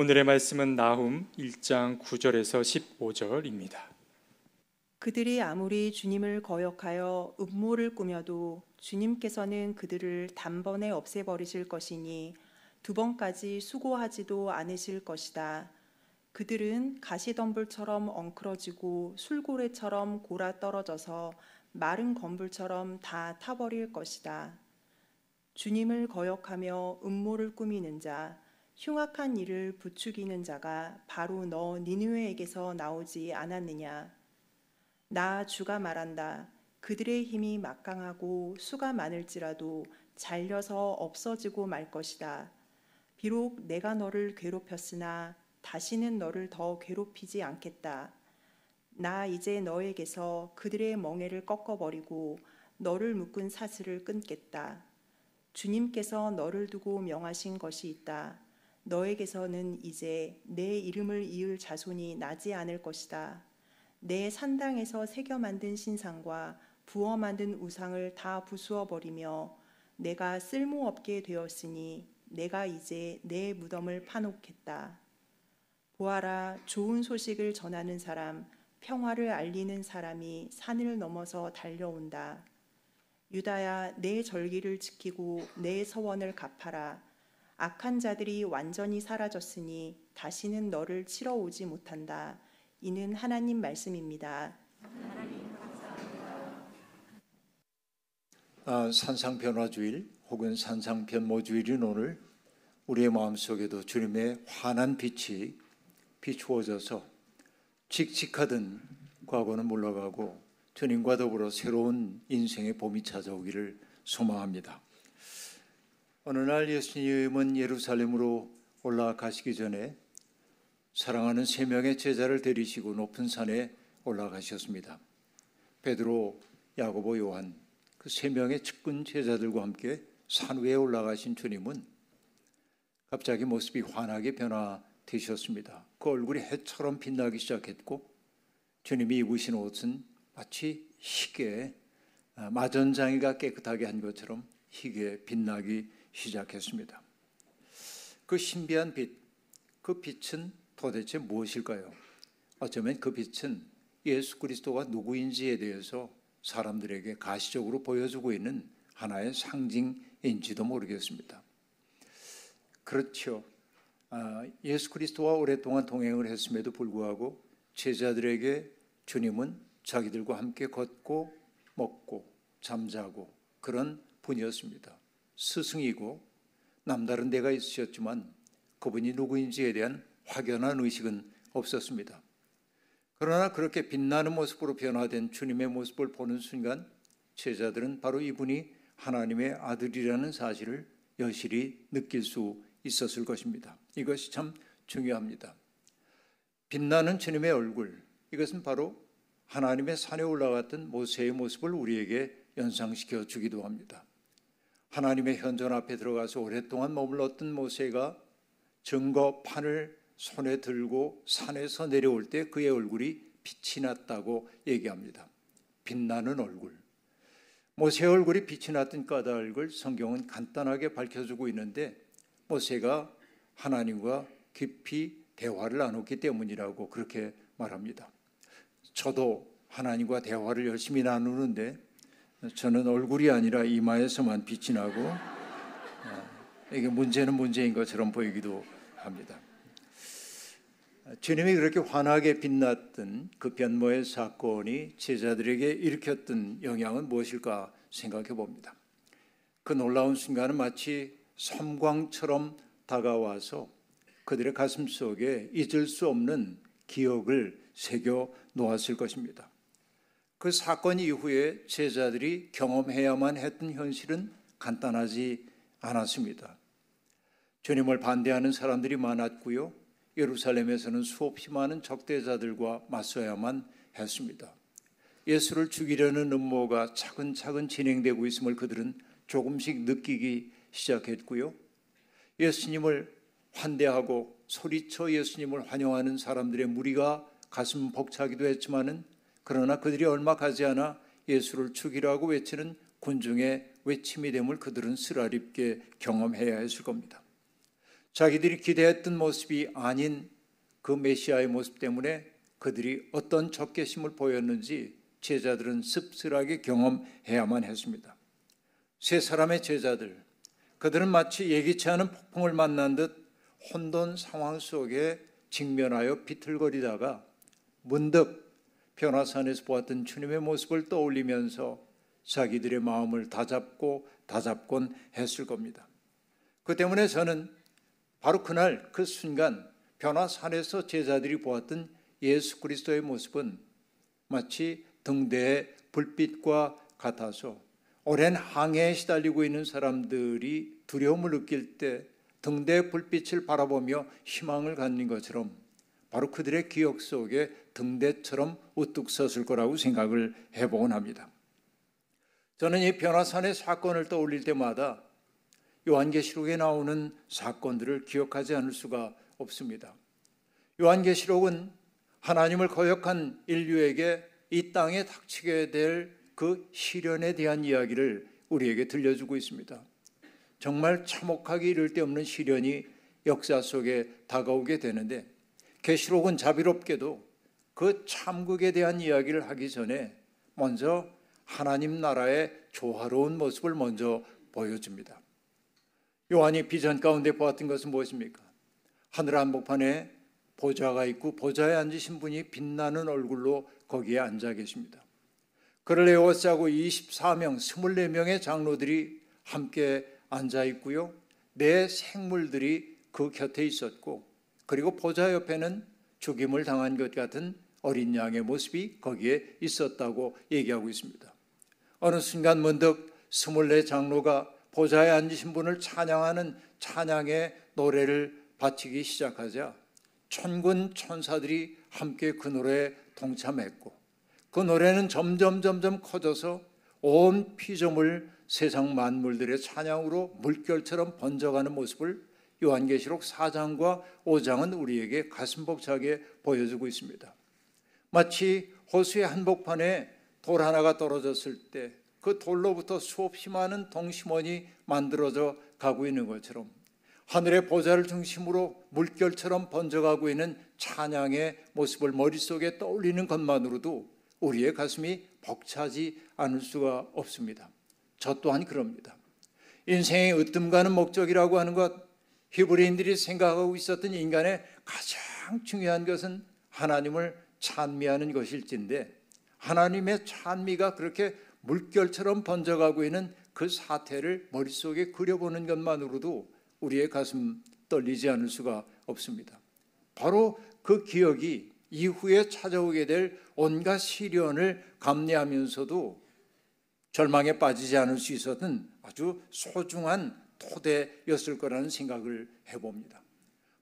오늘의 말씀은 나훔 1장 9절에서 15절입니다. 그들이 아무리 주님을 거역하여 음모를 꾸며도 주님께서는 그들을 단번에 없애버리실 것이니 두 번까지 수고하지도 않으실 것이다. 그들은 가시덤불처럼 엉클어지고 술고래처럼 골아 떨어져서 마른 건불처럼 다 타버릴 것이다. 주님을 거역하며 음모를 꾸미는 자, 흉악한 일을 부추기는 자가 바로 너 니느웨에게서 나오지 않았느냐? 나 주가 말한다. 그들의 힘이 막강하고 수가 많을지라도 잘려서 없어지고 말 것이다. 비록 내가 너를 괴롭혔으나 다시는 너를 더 괴롭히지 않겠다. 나 이제 너에게서 그들의 멍에를 꺾어버리고 너를 묶은 사슬을 끊겠다. 주님께서 너를 두고 명하신 것이 있다. 너에게서는 이제 내 이름을 이을 자손이 나지 않을 것이다. 내 산당에서 새겨 만든 신상과 부어 만든 우상을 다 부수어 버리며 내가 쓸모없게 되었으니 내가 이제 내 무덤을 파놓겠다. 보아라, 좋은 소식을 전하는 사람, 평화를 알리는 사람이 산을 넘어서 달려온다. 유다야, 내 절기를 지키고 내 서원을 갚아라. 악한 자들이 완전히 사라졌으니 다시는 너를 치러 오지 못한다. 이는 하나님 말씀입니다. 아, 산상변화주일 혹은 산상변모주일인 오늘 우리의 마음속에도 주님의 환한 빛이 비추어져서 칙칙하던 과거는 물러가고 주님과 더불어 새로운 인생의 봄이 찾아오기를 소망합니다. 어느 날 예수님은 예루살렘으로 올라가시기 전에 사랑하는 세 명의 제자를 데리시고 높은 산에 올라가셨습니다. 베드로, 야고보, 요한 그 세 명의 측근 제자들과 함께 산 위에 올라가신 주님은 갑자기 모습이 환하게 변화되셨습니다. 그 얼굴이 해처럼 빛나기 시작했고 주님이 입으신 옷은 마치 희게 아, 마전장이가 깨끗하게 한 것처럼 희게 빛나기 시작했습니다. 그 신비한 빛, 그 빛은 도대체 무엇일까요? 어쩌면 그 빛은 예수 그리스도가 누구인지에 대해서 사람들에게 가시적으로 보여주고 있는 하나의 상징인지도 모르겠습니다. 그렇죠. 아, 예수 그리스도와 오랫동안 동행을 했음에도 불구하고 제자들에게 주님은 자기들과 함께 걷고 먹고 잠자고 그런 분이었습니다. 스승이고 남다른 데가 있으셨지만 그분이 누구인지에 대한 확연한 의식은 없었습니다. 그러나 그렇게 빛나는 모습으로 변화된 주님의 모습을 보는 순간 제자들은 바로 이분이 하나님의 아들이라는 사실을 여실히 느낄 수 있었을 것입니다. 이것이 참 중요합니다. 빛나는 주님의 얼굴, 이것은 바로 하나님의 산에 올라갔던 모세의 모습을 우리에게 연상시켜 주기도 합니다. 하나님의 현존 앞에 들어가서 오랫동안 머물렀던 모세가 증거판을 손에 들고 산에서 내려올 때 그의 얼굴이 빛이 났다고 얘기합니다. 빛나는 얼굴. 모세 얼굴이 빛이 났던 까닭을 성경은 간단하게 밝혀주고 있는데 모세가 하나님과 깊이 대화를 나눴기 때문이라고 그렇게 말합니다. 저도 하나님과 대화를 열심히 나누는데 저는 얼굴이 아니라 이마에서만 빛이 나고 어, 이게 문제는 문제인 것처럼 보이기도 합니다. 주님이 그렇게 환하게 빛났던 그 변모의 사건이 제자들에게 일으켰던 영향은 무엇일까 생각해 봅니다. 그 놀라운 순간은 마치 섬광처럼 다가와서 그들의 가슴 속에 잊을 수 없는 기억을 새겨 놓았을 것입니다. 그 사건 이후에 제자들이 경험해야만 했던 현실은 간단하지 않았습니다. 주님을 반대하는 사람들이 많았고요. 예루살렘에서는 수없이 많은 적대자들과 맞서야만 했습니다. 예수를 죽이려는 음모가 차근차근 진행되고 있음을 그들은 조금씩 느끼기 시작했고요. 예수님을 환대하고 소리쳐 예수님을 환영하는 사람들의 무리가 가슴 벅차기도 했지만은 그러나 그들이 얼마 가지 않아 예수를 죽이라고 외치는 군중의 외침이 됨을 그들은 쓰라립게 경험해야 했을 겁니다. 자기들이 기대했던 모습이 아닌 그 메시아의 모습 때문에 그들이 어떤 적개심을 보였는지 제자들은 씁쓸하게 경험해야만 했습니다. 세 사람의 제자들, 그들은 마치 예기치 않은 폭풍을 만난 듯 혼돈 상황 속에 직면하여 비틀거리다가 문득 변화산에서 보았던 주님의 모습을 떠올리면서 자기들의 마음을 다잡고 다잡곤 했을 겁니다. 그 때문에 저는 바로 그날 그 순간 변화산에서 제자들이 보았던 예수 그리스도의 모습은 마치 등대의 불빛과 같아서 오랜 항해에 시달리고 있는 사람들이 두려움을 느낄 때 등대의 불빛을 바라보며 희망을 갖는 것처럼 바로 그들의 기억 속에 등대처럼 우뚝 섰을 거라고 생각을 해보곤 합니다. 저는 이 변화산의 사건을 떠올릴 때마다 요한계시록에 나오는 사건들을 기억하지 않을 수가 없습니다. 요한계시록은 하나님을 거역한 인류에게 이 땅에 닥치게 될 그 시련에 대한 이야기를 우리에게 들려주고 있습니다. 정말 참혹하기 이를 데 없는 시련이 역사 속에 다가오게 되는데 계시록은 자비롭게도 그 참극에 대한 이야기를 하기 전에 먼저 하나님 나라의 조화로운 모습을 먼저 보여줍니다. 요한이 비전 가운데 보았던 것은 무엇입니까? 하늘 한복판에 보좌가 있고 보좌에 앉으신 분이 빛나는 얼굴로 거기에 앉아 계십니다. 그를 에워싸고 24명, 24명의 장로들이 함께 앉아 있고요. 네 생물들이 그 곁에 있었고 그리고 보좌 옆에는 죽임을 당한 것 같은 어린 양의 모습이 거기에 있었다고 얘기하고 있습니다. 어느 순간 문득 24 장로가 보좌에 앉으신 분을 찬양하는 찬양의 노래를 바치기 시작하자 천군 천사들이 함께 그 노래에 동참했고 그 노래는 점점 점점 커져서 온 피조물 세상 만물들의 찬양으로 물결처럼 번져가는 모습을 요한계시록 4장과 5장은 우리에게 가슴 벅차게 보여주고 있습니다. 마치 호수의 한복판에 돌 하나가 떨어졌을 때 그 돌로부터 수없이 많은 동심원이 만들어져 가고 있는 것처럼 하늘의 보좌를 중심으로 물결처럼 번져가고 있는 찬양의 모습을 머릿속에 떠올리는 것만으로도 우리의 가슴이 벅차지 않을 수가 없습니다. 저 또한 그럽니다. 인생의 으뜸가는 목적이라고 하는 것, 히브리인들이 생각하고 있었던 인간의 가장 중요한 것은 하나님을 찬미하는 것일진데 하나님의 찬미가 그렇게 물결처럼 번져가고 있는 그 사태를 머릿속에 그려보는 것만으로도 우리의 가슴 떨리지 않을 수가 없습니다. 바로 그 기억이 이후에 찾아오게 될 온갖 시련을 감내하면서도 절망에 빠지지 않을 수 있었던 아주 소중한 토대였을 거라는 생각을 해봅니다.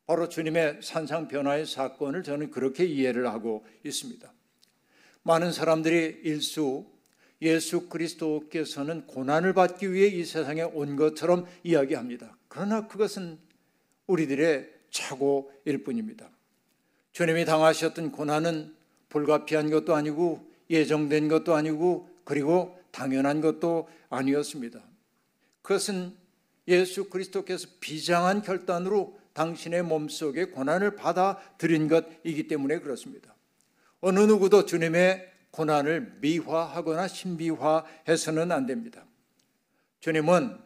바로 주님의 산상 변화의 사건을 저는 그렇게 이해를 하고 있습니다. 많은 사람들이 일수 예수 그리스도께서는 고난을 받기 위해 이 세상에 온 것처럼 이야기합니다. 그러나 그것은 우리들의 착오일 뿐입니다. 주님이 당하셨던 고난은 불가피한 것도 아니고 예정된 것도 아니고 그리고 당연한 것도 아니었습니다. 그것은 예수 그리스도께서 비장한 결단으로 당신의 몸속에 고난을 받아들인 것이기 때문에 그렇습니다. 어느 누구도 주님의 고난을 미화하거나 신비화해서는 안 됩니다. 주님은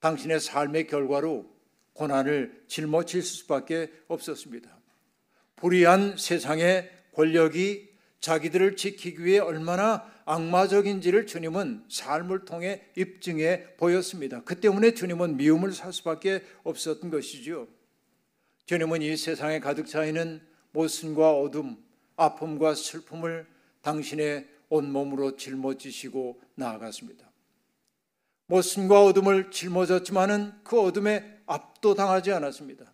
당신의 삶의 결과로 고난을 짊어질 수밖에 없었습니다. 불의한 세상의 권력이 자기들을 지키기 위해 얼마나 악마적인지를 주님은 삶을 통해 입증해 보였습니다. 그 때문에 주님은 미움을 살 수밖에 없었던 것이죠. 주님은 이 세상에 가득 차 있는 모순과 어둠, 아픔과 슬픔을 당신의 온몸으로 짊어지시고 나아갔습니다. 모순과 어둠을 짊어졌지만은 그 어둠에 압도당하지 않았습니다.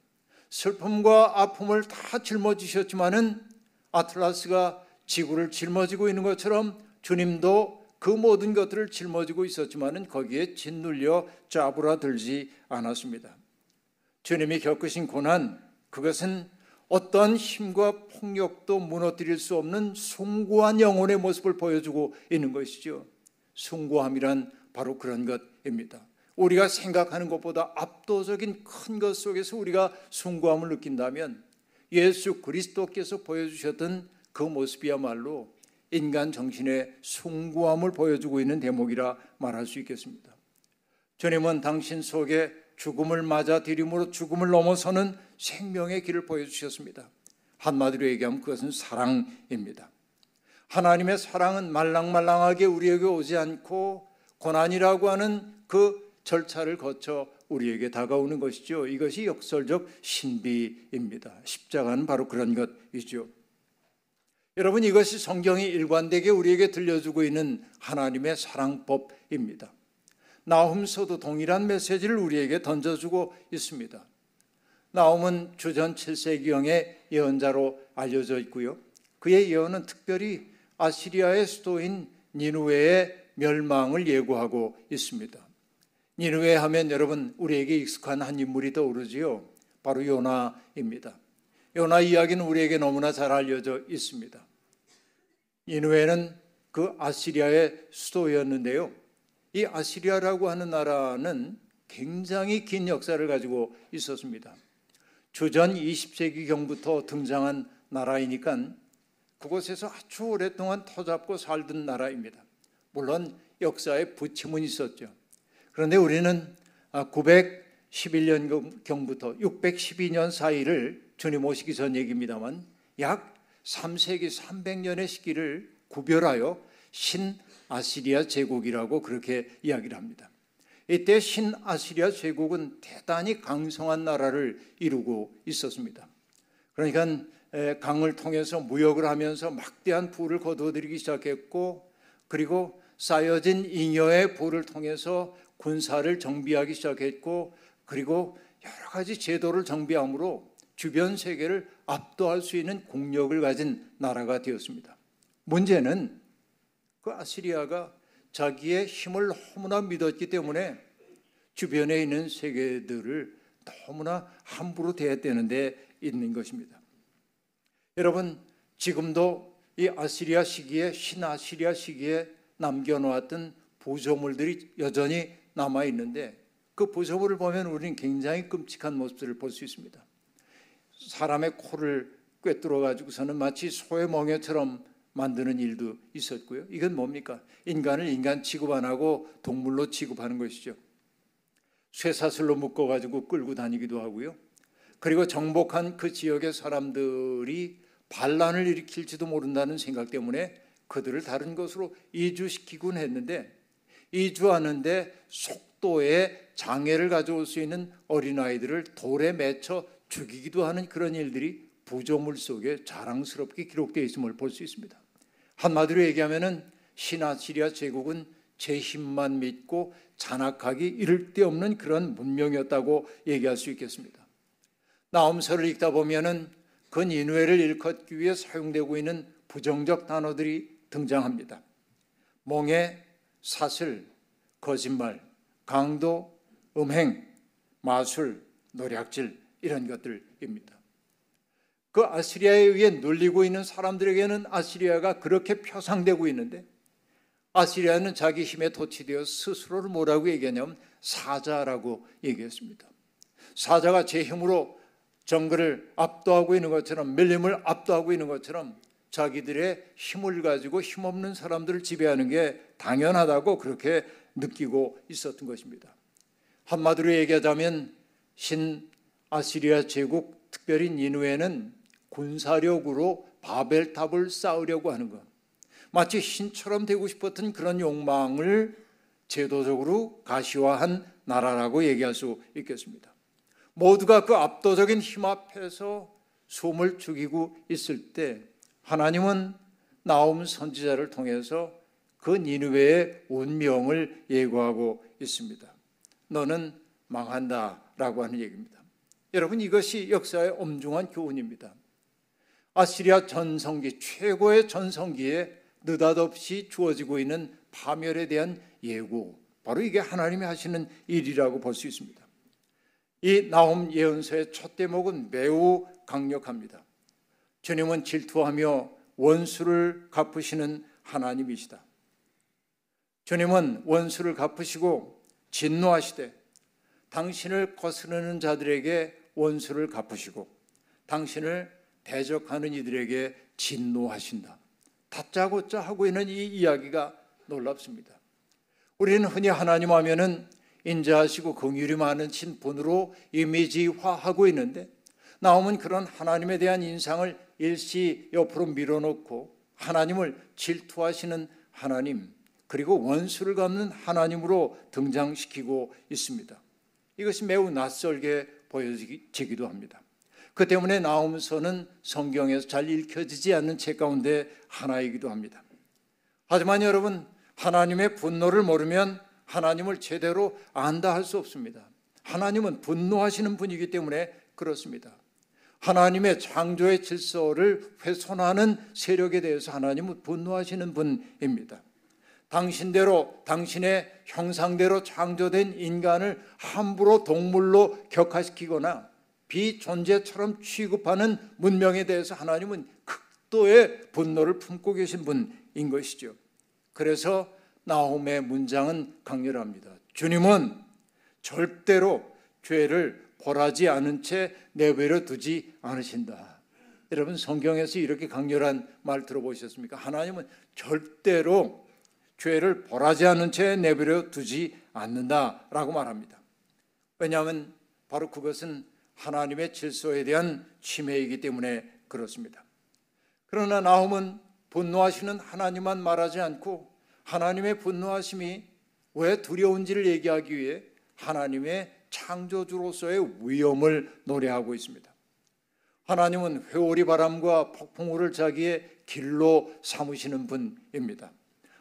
슬픔과 아픔을 다 짊어지셨지만은 아틀라스가 지구를 짊어지고 있는 것처럼 주님도 그 모든 것들을 짊어지고 있었지만은 거기에 짓눌려 짜부라들지 않았습니다. 주님이 겪으신 고난 그것은 어떤 힘과 폭력도 무너뜨릴 수 없는 숭고한 영혼의 모습을 보여주고 있는 것이죠. 숭고함이란 바로 그런 것입니다. 우리가 생각하는 것보다 압도적인 큰 것 속에서 우리가 숭고함을 느낀다면 예수 그리스도께서 보여주셨던 그 모습이야말로 인간 정신의 숭고함을 보여주고 있는 대목이라 말할 수 있겠습니다. 주님은 당신 속에 죽음을 맞아들임으로 죽음을 넘어서는 생명의 길을 보여주셨습니다. 한마디로 얘기하면 그것은 사랑입니다. 하나님의 사랑은 말랑말랑하게 우리에게 오지 않고 고난이라고 하는 그 절차를 거쳐 우리에게 다가오는 것이죠. 이것이 역설적 신비입니다. 십자가는 바로 그런 것이죠. 여러분 이것이 성경이 일관되게 우리에게 들려주고 있는 하나님의 사랑법입니다. 나훔서도 동일한 메시지를 우리에게 던져주고 있습니다. 나움은 주전 7세기경의 예언자로 알려져 있고요. 그의 예언은 특별히 아시리아의 수도인 니누웨의 멸망을 예고하고 있습니다. 니누웨 하면 여러분 우리에게 익숙한 한 인물이 떠오르지요. 바로 요나입니다. 요나 이야기는 우리에게 너무나 잘 알려져 있습니다. 니누웨는 그 아시리아의 수도였는데요. 이 아시리아라고 하는 나라는 굉장히 긴 역사를 가지고 있었습니다. 주전 20세기 경부터 등장한 나라이니까 그곳에서 아주 오랫동안 터잡고 살던 나라입니다. 물론 역사에 부침은 있었죠. 그런데 우리는 911년 경부터 612년 사이를 주님 오시기 전 얘기입니다만 약 3세기 300년의 시기를 구별하여 신아시리아 제국이라고 그렇게 이야기를 합니다. 이때 신아시리아 제국은 대단히 강성한 나라를 이루고 있었습니다. 그러니까 강을 통해서 무역을 하면서 막대한 부를 거두어들이기 시작했고 그리고 쌓여진 잉여의 부를 통해서 군사를 정비하기 시작했고 그리고 여러 가지 제도를 정비함으로 주변 세계를 압도할 수 있는 공력을 가진 나라가 되었습니다. 문제는 그 아시리아가 자기의 힘을 너무나 믿었기 때문에 주변에 있는 세계들을 너무나 함부로 대했다는 데 있는 것입니다. 여러분, 지금도 이 아시리아 시기에 신아시리아 시기에 남겨놓았던 부조물들이 여전히 남아 있는데 그 부조물을 보면 우리는 굉장히 끔찍한 모습들을 볼 수 있습니다. 사람의 코를 꿰뚫어 가지고서는 마치 소의 멍에처럼 만드는 일도 있었고요. 이건 뭡니까? 인간을 인간 취급 안 하고 동물로 취급하는 것이죠. 쇠사슬로 묶어 가지고 끌고 다니기도 하고요. 그리고 정복한 그 지역의 사람들이 반란을 일으킬지도 모른다는 생각 때문에 그들을 다른 것으로 이주시키곤 했는데 이주하는데 속도에 장애를 가져올 수 있는 어린아이들을 돌에 맺혀 죽이기도 하는 그런 일들이 부조물 속에 자랑스럽게 기록되어 있음을 볼 수 있습니다. 한마디로 얘기하면은 신아시리아 제국은 제 힘만 믿고 잔악하기 이를 데 없는 그런 문명이었다고 얘기할 수 있겠습니다. 나음서를 읽다 보면은 그 인회를 일컫기 위해 사용되고 있는 부정적 단어들이 등장합니다. 몽해, 사슬, 거짓말, 강도, 음행, 마술, 노략질 이런 것들입니다. 그 아시리아에 의해 눌리고 있는 사람들에게는 아시리아가 그렇게 표상되고 있는데 아시리아는 자기 힘에 도취되어 스스로를 뭐라고 얘기하냐면 사자라고 얘기했습니다. 사자가 제 힘으로 정글을 압도하고 있는 것처럼 밀림을 압도하고 있는 것처럼 자기들의 힘을 가지고 힘없는 사람들을 지배하는 게 당연하다고 그렇게 느끼고 있었던 것입니다. 한마디로 얘기하자면 신 아시리아 제국 특별히 니누에는 군사력으로 바벨탑을 쌓으려고 하는 것. 마치 신처럼 되고 싶었던 그런 욕망을 제도적으로 가시화한 나라라고 얘기할 수 있겠습니다. 모두가 그 압도적인 힘 앞에서 숨을 죽이고 있을 때 하나님은 나옴 선지자를 통해서 그 니누웨의 운명을 예고하고 있습니다. 너는 망한다라고 하는 얘기입니다. 여러분 이것이 역사의 엄중한 교훈입니다. 아시리아 전성기 최고의 전성기에 느닷없이 주어지고 있는 파멸에 대한 예고 바로 이게 하나님이 하시는 일이라고 볼 수 있습니다. 이 나옴 예언서의 첫 대목은 매우 강력합니다. 주님은 질투하며 원수를 갚으시는 하나님이시다. 주님은 원수를 갚으시고 진노하시되 당신을 거스르는 자들에게 원수를 갚으시고 당신을 대적하는 이들에게 진노하신다. 다짜고짜 하고 있는 이 이야기가 놀랍습니다. 우리는 흔히 하나님 하면은 인자하시고 긍휼이 많으신 분으로 이미지화하고 있는데 나오면 그런 하나님에 대한 인상을 일시 옆으로 밀어놓고 하나님을 질투하시는 하나님 그리고 원수를 갚는 하나님으로 등장시키고 있습니다. 이것이 매우 낯설게 보여지기도 합니다. 그 때문에 나오면서는 성경에서 잘 읽혀지지 않는 책 가운데 하나이기도 합니다. 하지만 여러분 하나님의 분노를 모르면 하나님을 제대로 안다 할 수 없습니다. 하나님은 분노하시는 분이기 때문에 그렇습니다. 하나님의 창조의 질서를 훼손하는 세력에 대해서 하나님은 분노하시는 분입니다. 당신대로 당신의 형상대로 창조된 인간을 함부로 동물로 격화시키거나 비존재처럼 취급하는 문명에 대해서 하나님은 극도의 분노를 품고 계신 분인 것이죠. 그래서 나홈의 문장은 강렬합니다. 주님은 절대로 죄를 벌하지 않은 채 내버려 두지 않으신다. 여러분 성경에서 이렇게 강렬한 말 들어보셨습니까? 하나님은 절대로 죄를 벌하지 않은 채 내버려 두지 않는다라고 말합니다. 왜냐하면 바로 그것은 하나님의 질서에 대한 침해이기 때문에 그렇습니다. 그러나 나홈은 분노하시는 하나님만 말하지 않고 하나님의 분노하심이 왜 두려운지를 얘기하기 위해 하나님의 창조주로서의 위엄을 노래하고 있습니다. 하나님은 회오리 바람과 폭풍우를 자기의 길로 삼으시는 분입니다.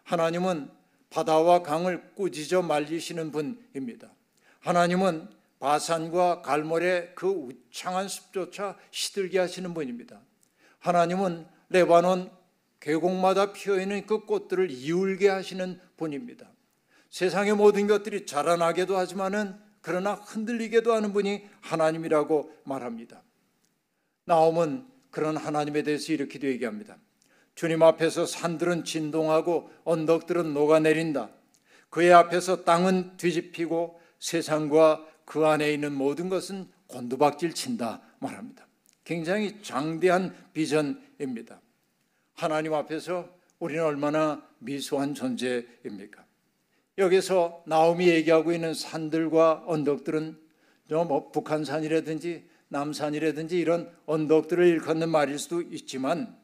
하나님은 바다와 강을 꾸짖어 말리시는 분입니다. 하나님은 바산과 갈몰의 그 우창한 숲조차 시들게 하시는 분입니다. 하나님은 레바논 계곡마다 피어 있는 그 꽃들을 이울게 하시는 분입니다. 세상의 모든 것들이 자라나게도 하지만은 그러나 흔들리게도 하는 분이 하나님이라고 말합니다. 나옴은 그런 하나님에 대해서 이렇게도 얘기합니다. 주님 앞에서 산들은 진동하고 언덕들은 녹아내린다. 그의 앞에서 땅은 뒤집히고 세상과 그 안에 있는 모든 것은 곤두박질 친다 말합니다. 굉장히 장대한 비전입니다. 하나님 앞에서 우리는 얼마나 미소한 존재입니까? 여기서 나옴이 얘기하고 있는 산들과 언덕들은 뭐 북한산이라든지 남산이라든지 이런 언덕들을 일컫는 말일 수도 있지만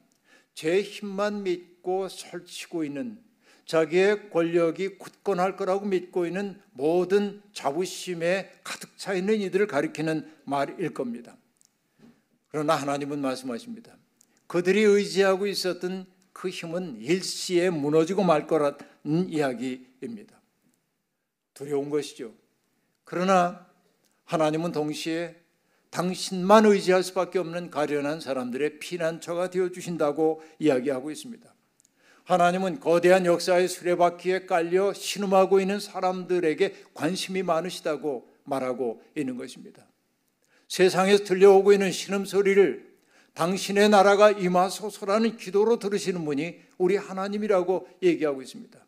제 힘만 믿고 설치고 있는 자기의 권력이 굳건할 거라고 믿고 있는 모든 자부심에 가득 차 있는 이들을 가리키는 말일 겁니다. 그러나 하나님은 말씀하십니다. 그들이 의지하고 있었던 그 힘은 일시에 무너지고 말 거라는 이야기입니다. 두려운 것이죠. 그러나 하나님은 동시에 당신만 의지할 수밖에 없는 가련한 사람들의 피난처가 되어 주신다고 이야기하고 있습니다. 하나님은 거대한 역사의 수레바퀴에 깔려 신음하고 있는 사람들에게 관심이 많으시다고 말하고 있는 것입니다. 세상에서 들려오고 있는 신음 소리를 당신의 나라가 임하소서라는 기도로 들으시는 분이 우리 하나님이라고 얘기하고 있습니다.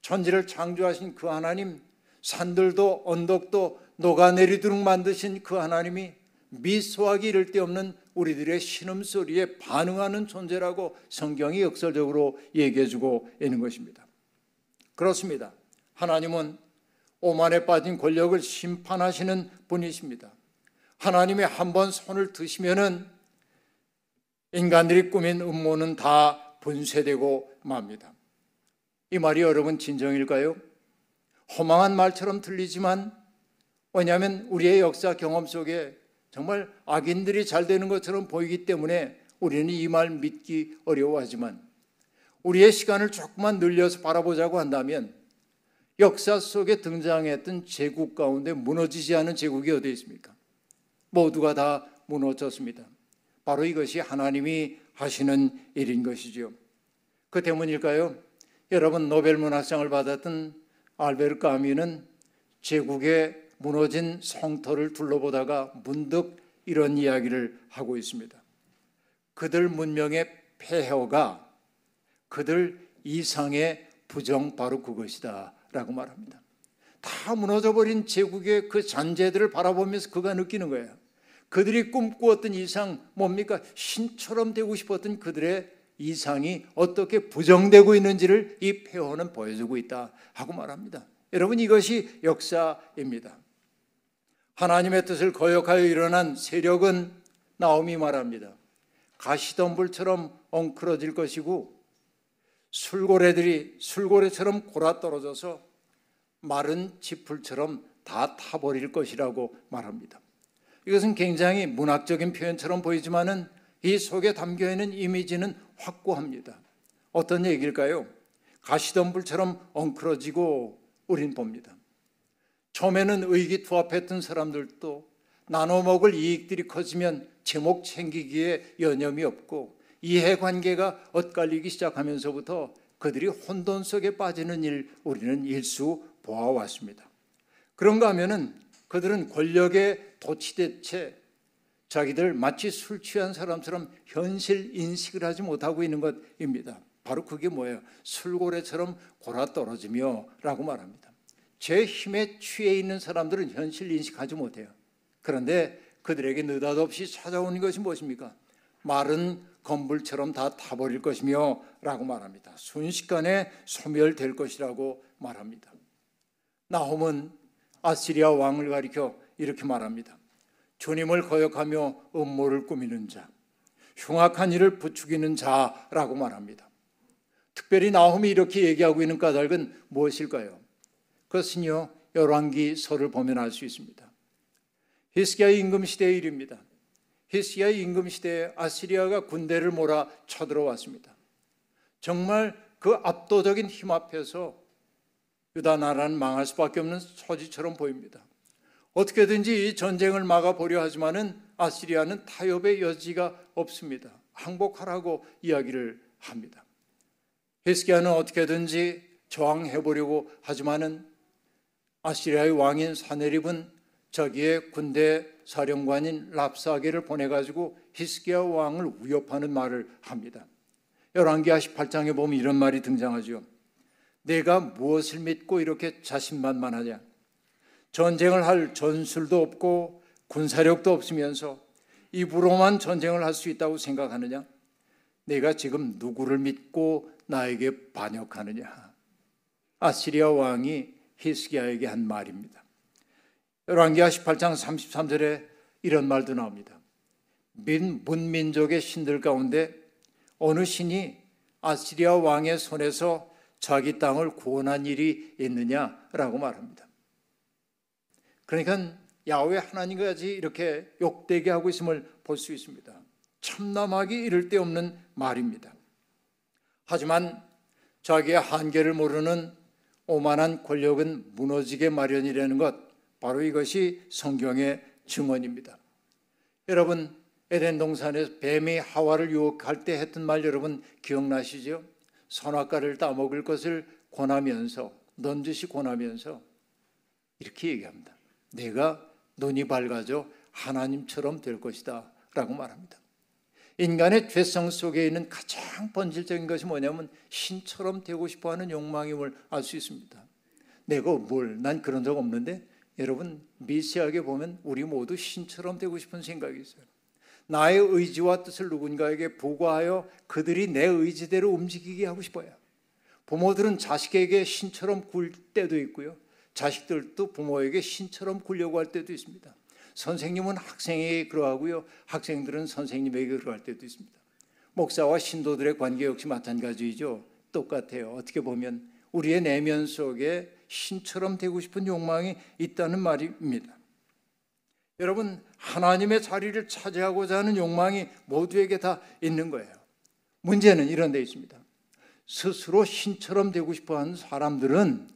천지를 창조하신 그 하나님, 산들도 언덕도 녹아내리도록 만드신 그 하나님이 미소하기 이를 데 없는 우리들의 신음소리에 반응하는 존재라고 성경이 역설적으로 얘기해주고 있는 것입니다. 그렇습니다. 하나님은 오만에 빠진 권력을 심판하시는 분이십니다. 하나님이 한 번 손을 드시면은 인간들이 꾸민 음모는 다 분쇄되고 맙니다. 이 말이 여러분 진정일까요? 허망한 말처럼 들리지만 왜냐하면 우리의 역사 경험 속에 정말 악인들이 잘 되는 것처럼 보이기 때문에 우리는 이 말 믿기 어려워하지만 우리의 시간을 조금만 늘려서 바라보자고 한다면 역사 속에 등장했던 제국 가운데 무너지지 않은 제국이 어디 있습니까? 모두가 다 무너졌습니다. 바로 이것이 하나님이 하시는 일인 것이지요. 그 때문일까요? 여러분 노벨 문학상을 받았던 알베르 까미는 제국의 무너진 성터를 둘러보다가 문득 이런 이야기를 하고 있습니다. 그들 문명의 폐허가 그들 이상의 부정 바로 그것이다 라고 말합니다. 다 무너져 버린 제국의 그 잔재들을 바라보면서 그가 느끼는 거예요. 그들이 꿈꾸었던 이상 뭡니까? 신처럼 되고 싶었던 그들의 이상이 어떻게 부정되고 있는지를 이 폐허는 보여주고 있다 하고 말합니다. 여러분 이것이 역사입니다. 하나님의 뜻을 거역하여 일어난 세력은 나옴이 말합니다. 가시덤불처럼 엉클어질 것이고 술고래들이 술고래처럼 골아 떨어져서 마른 지풀처럼 다 타버릴 것이라고 말합니다. 이것은 굉장히 문학적인 표현처럼 보이지만은 이 속에 담겨 있는 이미지는 확고합니다. 어떤 얘기일까요? 가시덤불처럼 엉클어지고 우린 봅니다. 처음에는 의기투합했던 사람들도 나눠 먹을 이익들이 커지면 제목 챙기기에 여념이 없고 이해관계가 엇갈리기 시작하면서부터 그들이 혼돈 속에 빠지는 일 우리는 일수 보아왔습니다. 그런가 하면은 그들은 권력에 도취된 채 자기들 마치 술 취한 사람처럼 현실 인식을 하지 못하고 있는 것입니다. 바로 그게 뭐예요? 술고래처럼 골아 떨어지며 라고 말합니다. 제 힘에 취해 있는 사람들은 현실 인식하지 못해요. 그런데 그들에게 느닷없이 찾아오는 것이 무엇입니까? 마른 건불처럼 다 타버릴 것이며 라고 말합니다. 순식간에 소멸될 것이라고 말합니다. 나홈은 아시리아 왕을 가리켜 이렇게 말합니다. 주님을 거역하며 음모를 꾸미는 자, 흉악한 일을 부추기는 자라고 말합니다. 특별히 나홈이 이렇게 얘기하고 있는 까닭은 무엇일까요? 그것은요, 열왕기서를 보면 알 수 있습니다. 히스기야 임금 시대의 일입니다. 히스기야 임금 시대에 아시리아가 군대를 몰아 쳐들어왔습니다. 정말 그 압도적인 힘 앞에서 유다 나라는 망할 수밖에 없는 처지처럼 보입니다. 어떻게든지 이 전쟁을 막아보려 하지만은 아시리아는 타협의 여지가 없습니다. 항복하라고 이야기를 합니다. 히스기야는 어떻게든지 저항해 보려고 하지만은 아시리아의 왕인 사네립은 저기에 군대 사령관인 랍사게를 보내 가지고 히스기야 왕을 위협하는 말을 합니다. 열왕기하 18장에 보면 이런 말이 등장하죠. 내가 무엇을 믿고 이렇게 자신만만하냐? 전쟁을 할 전술도 없고 군사력도 없으면서 입으로만 전쟁을 할 수 있다고 생각하느냐? 내가 지금 누구를 믿고 나에게 반역하느냐? 아시리아 왕이 히스기야에게 한 말입니다. 열왕기하 18장 33절에 이런 말도 나옵니다. 민 문민족의 신들 가운데 어느 신이 아시리아 왕의 손에서 자기 땅을 구원한 일이 있느냐라고 말합니다. 그러니까 야훼 하나님까지 이렇게 욕되게 하고 있음을 볼 수 있습니다. 참남하기 이를 데 없는 말입니다. 하지만 자기의 한계를 모르는 오만한 권력은 무너지게 마련이라는 것 바로 이것이 성경의 증언입니다. 여러분 에덴 동산에서 뱀이 하와를 유혹할 때 했던 말 여러분 기억나시죠? 선악과를 따먹을 것을 권하면서 넌지시 권하면서 이렇게 얘기합니다. 내가 눈이 밝아져 하나님처럼 될 것이다 라고 말합니다. 인간의 죄성 속에 있는 가장 본질적인 것이 뭐냐면 신처럼 되고 싶어하는 욕망임을 알 수 있습니다. 내가 뭘? 난 그런 적 없는데 여러분 미세하게 보면 우리 모두 신처럼 되고 싶은 생각이 있어요. 나의 의지와 뜻을 누군가에게 보고하여 그들이 내 의지대로 움직이게 하고 싶어요. 부모들은 자식에게 신처럼 굴 때도 있고요. 자식들도 부모에게 신처럼 굴려고 할 때도 있습니다. 선생님은 학생에게 그러하고요. 학생들은 선생님에게 그러할 때도 있습니다. 목사와 신도들의 관계 역시 마찬가지죠. 똑같아요. 어떻게 보면 우리의 내면 속에 신처럼 되고 싶은 욕망이 있다는 말입니다. 여러분, 하나님의 자리를 차지하고자 하는 욕망이 모두에게 다 있는 거예요. 문제는 이런 데 있습니다. 스스로 신처럼 되고 싶어 하는 사람들은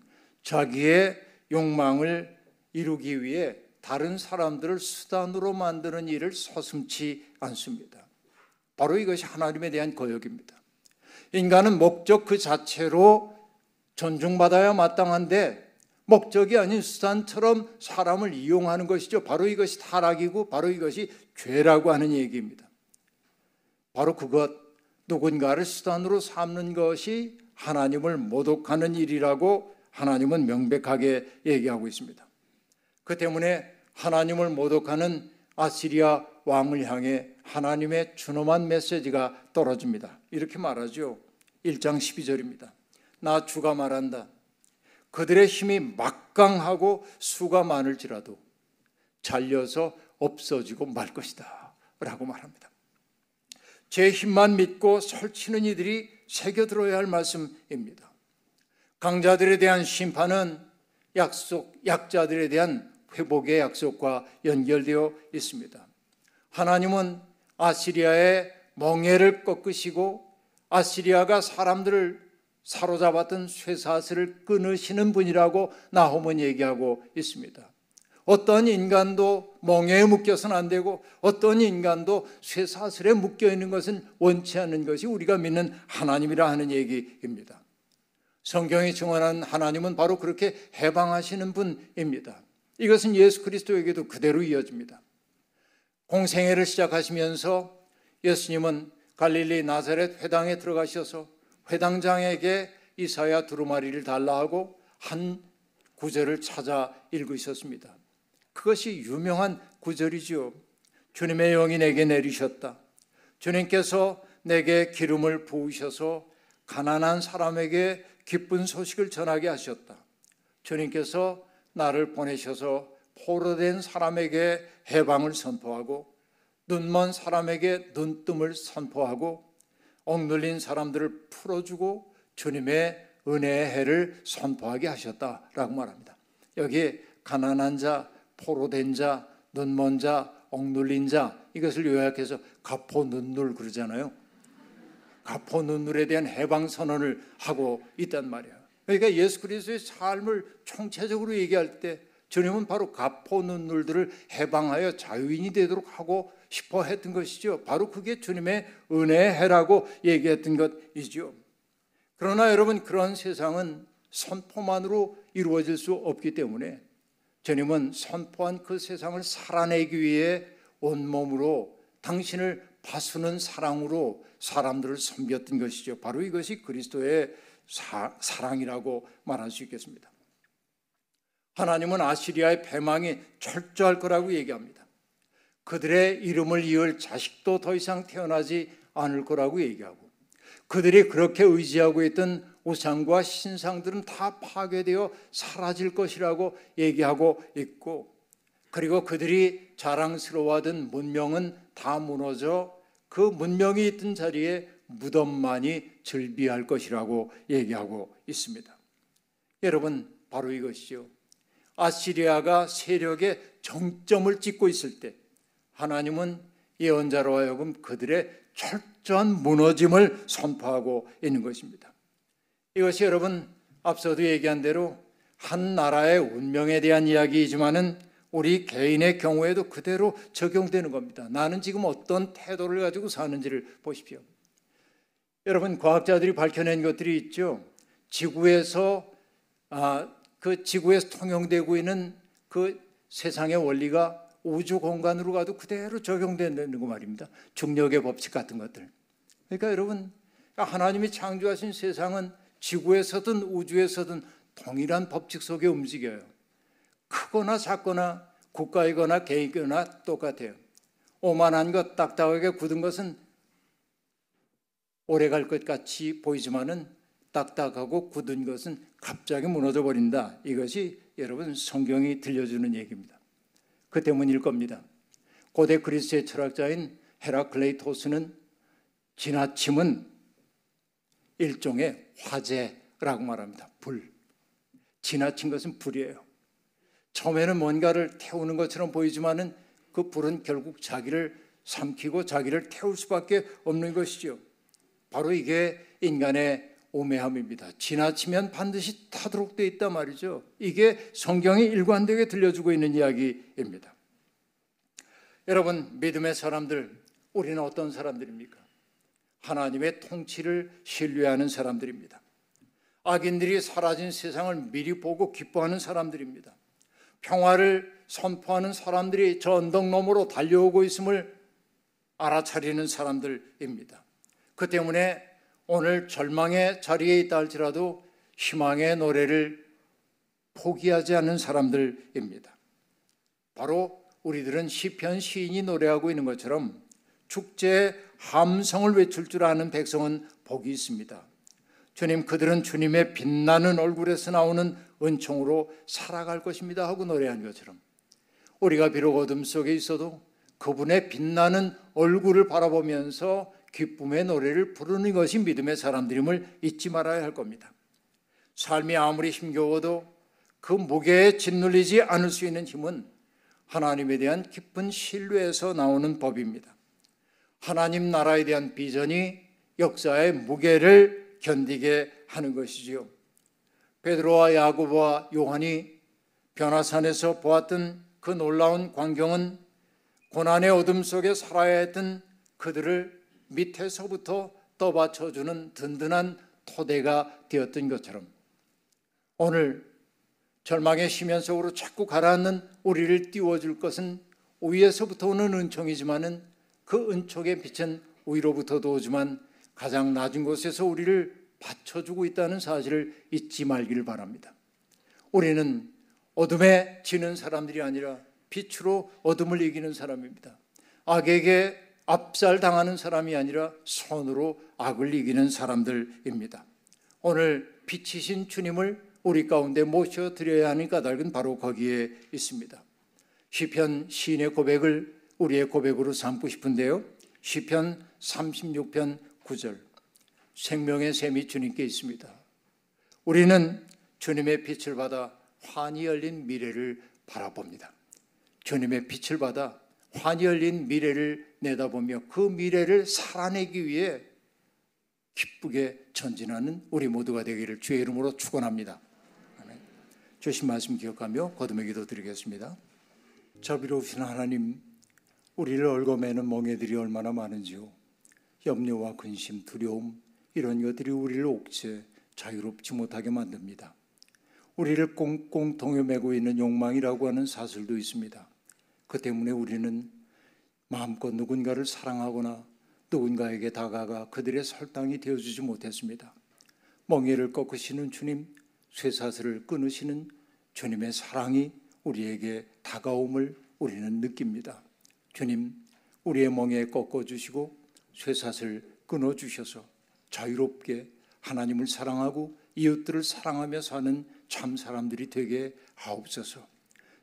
자기의 욕망을 이루기 위해 다른 사람들을 수단으로 만드는 일을 서슴지 않습니다. 바로 이것이 하나님에 대한 거역입니다. 인간은 목적 그 자체로 존중받아야 마땅한데 목적이 아닌 수단처럼 사람을 이용하는 것이죠. 바로 이것이 타락이고 바로 이것이 죄라고 하는 얘기입니다. 바로 그것 누군가를 수단으로 삼는 것이 하나님을 모독하는 일이라고 하나님은 명백하게 얘기하고 있습니다. 그 때문에 하나님을 모독하는 아시리아 왕을 향해 하나님의 준엄한 메시지가 떨어집니다. 이렇게 말하죠. 1장 12절입니다. 나 주가 말한다. 그들의 힘이 막강하고 수가 많을지라도 잘려서 없어지고 말 것이다. 라고 말합니다. 제 힘만 믿고 설치는 이들이 새겨들어야 할 말씀입니다. 강자들에 대한 심판은 약속, 약자들에 대한 회복의 약속과 연결되어 있습니다. 하나님은 아시리아의 멍해를 꺾으시고 아시리아가 사람들을 사로잡았던 쇠사슬을 끊으시는 분이라고 나홈은 얘기하고 있습니다. 어떤 인간도 멍에에 묶여서는 안 되고 어떤 인간도 쇠사슬에 묶여 있는 것은 원치 않는 것이 우리가 믿는 하나님이라 하는 얘기입니다. 성경이 증언하는 하나님은 바로 그렇게 해방하시는 분입니다. 이것은 예수 그리스도에게도 그대로 이어집니다. 공생애를 시작하시면서 예수님은 갈릴리 나사렛 회당에 들어가셔서 회당장에게 이사야 두루마리를 달라 하고 한 구절을 찾아 읽으셨습니다. 그것이 유명한 구절이지요. 주님의 영이 내게 내리셨다. 주님께서 내게 기름을 부으셔서 가난한 사람에게 기쁜 소식을 전하게 하셨다. 주님께서 나를 보내셔서 포로된 사람에게 해방을 선포하고 눈먼 사람에게 눈뜸을 선포하고 억눌린 사람들을 풀어주고 주님의 은혜의 해를 선포하게 하셨다라고 말합니다. 여기 가난한 자, 포로된 자, 눈먼 자, 억눌린 자 이것을 요약해서 가포 눈물 그러잖아요. 가포 눈물에 대한 해방 선언을 하고 있단 말이야. 그러니까 예수 그리스도의 삶을 총체적으로 얘기할 때 주님은 바로 가포 눈물들을 해방하여 자유인이 되도록 하고 싶어 했던 것이죠. 바로 그게 주님의 은혜의 해라고 얘기했던 것이죠. 그러나 여러분 그런 세상은 선포만으로 이루어질 수 없기 때문에 주님은 선포한 그 세상을 살아내기 위해 온몸으로 당신을 바수는 사랑으로 사람들을 섬겼던 것이죠. 바로 이것이 그리스도의 사, 사랑이라고 말할 수 있겠습니다. 하나님은 아시리아의 패망이 철저할 거라고 얘기합니다. 그들의 이름을 이을 자식도 더 이상 태어나지 않을 거라고 얘기하고 그들이 그렇게 의지하고 있던 우상과 신상들은 다 파괴되어 사라질 것이라고 얘기하고 있고 그리고 그들이 자랑스러워하던 문명은 다 무너져 그 문명이 있던 자리에 무덤만이 즐비할 것이라고 얘기하고 있습니다. 여러분 바로 이것이요. 아시리아가 세력의 정점을 찍고 있을 때 하나님은 예언자로 하여금 그들의 철저한 무너짐을 선포하고 있는 것입니다. 이것이 여러분 앞서도 얘기한 대로 한 나라의 운명에 대한 이야기이지만은 우리 개인의 경우에도 그대로 적용되는 겁니다. 나는 지금 어떤 태도를 가지고 사는지를 보십시오. 여러분 과학자들이 밝혀낸 것들이 있죠. 지구에서 아, 그 지구에서 통용되고 있는 그 세상의 원리가 우주 공간으로 가도 그대로 적용되는 거 말입니다. 중력의 법칙 같은 것들. 그러니까 여러분 하나님이 창조하신 세상은 지구에서든 우주에서든 동일한 법칙 속에 움직여요. 크거나 작거나 국가이거나 개인이거나 똑같아요. 오만한 것, 딱딱하게 굳은 것은 오래 갈 것 같이 보이지만은 딱딱하고 굳은 것은 갑자기 무너져 버린다. 이것이 여러분 성경이 들려주는 얘기입니다. 그 때문일 겁니다. 고대 그리스의 철학자인 헤라클레이토스는 지나침은 일종의 화재라고 말합니다. 불. 지나친 것은 불이에요. 처음에는 뭔가를 태우는 것처럼 보이지만은 그 불은 결국 자기를 삼키고 자기를 태울 수밖에 없는 것이죠. 바로 이게 인간의 오매함입니다. 지나치면 반드시 타도록 되어 있단 말이죠. 이게 성경이 일관되게 들려주고 있는 이야기입니다. 여러분, 믿음의 사람들, 우리는 어떤 사람들입니까? 하나님의 통치를 신뢰하는 사람들입니다. 악인들이 사라진 세상을 미리 보고 기뻐하는 사람들입니다. 평화를 선포하는 사람들이 저 언덕 너머로 달려오고 있음을 알아차리는 사람들입니다. 그 때문에 오늘 절망의 자리에 있다 할지라도 희망의 노래를 포기하지 않는 사람들입니다. 바로 우리들은 시편 시인이 노래하고 있는 것처럼 축제의 함성을 외칠 줄 아는 백성은 복이 있습니다. 주님 그들은 주님의 빛나는 얼굴에서 나오는 은총으로 살아갈 것입니다 하고 노래한 것처럼 우리가 비록 어둠 속에 있어도 그분의 빛나는 얼굴을 바라보면서 기쁨의 노래를 부르는 것이 믿음의 사람들임을 잊지 말아야 할 겁니다. 삶이 아무리 힘겨워도 그 무게에 짓눌리지 않을 수 있는 힘은 하나님에 대한 깊은 신뢰에서 나오는 법입니다. 하나님 나라에 대한 비전이 역사의 무게를 견디게 하는 것이지요. 베드로와 야고보와 요한이 변화산에서 보았던 그 놀라운 광경은 고난의 어둠 속에 살아야 했던 그들을 밑에서부터 떠받쳐주는 든든한 토대가 되었던 것처럼 오늘 절망의 심연 속으로 자꾸 가라앉는 우리를 띄워줄 것은 위에서부터 오는 은총이지만은 그 은총의 빛은 위로부터도 오지만 가장 낮은 곳에서 우리를 받쳐주고 있다는 사실을 잊지 말기를 바랍니다. 우리는 어둠에 지는 사람들이 아니라 빛으로 어둠을 이기는 사람입니다. 악에게 압살 당하는 사람이 아니라 손으로 악을 이기는 사람들입니다. 오늘 빛이신 주님을 우리 가운데 모셔 드려야 하는 까닭은 바로 거기에 있습니다. 시편 시인의 고백을 우리의 고백으로 삼고 싶은데요. 시편 36편 9절. 생명의 샘이 주님께 있습니다. 우리는 주님의 빛을 받아 환히 열린 미래를 바라봅니다. 주님의 빛을 받아 환히 열린 미래를 내다보며 그 미래를 살아내기 위해 기쁘게 전진하는 우리 모두가 되기를 주의 이름으로 축원합니다. 주신 말씀 기억하며 거듭의 기도 드리겠습니다. 자비로우신 하나님, 우리를 얽어매는 멍에들이 얼마나 많은지요. 염려와 근심, 두려움 이런 것들이 우리를 옥죄 자유롭지 못하게 만듭니다. 우리를 꽁꽁 동여매고 있는 욕망이라고 하는 사슬도 있습니다. 그 때문에 우리는 마음껏 누군가를 사랑하거나 누군가에게 다가가 그들의 설당이 되어주지 못했습니다. 멍에를 꺾으시는 주님, 쇠사슬을 끊으시는 주님의 사랑이 우리에게 다가옴을 우리는 느낍니다. 주님, 우리의 멍에 꺾어주시고 쇠사슬 끊어주셔서 자유롭게 하나님을 사랑하고 이웃들을 사랑하며 사는 참 사람들이 되게 하옵소서.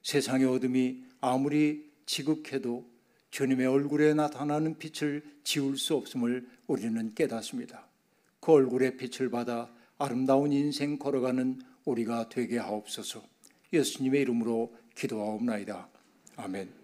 세상의 어둠이 아무리 지극해도 주님의 얼굴에 나타나는 빛을 지울 수 없음을 우리는 깨닫습니다. 그 얼굴의 빛을 받아 아름다운 인생 걸어가는 우리가 되게 하옵소서. 예수님의 이름으로 기도하옵나이다. 아멘.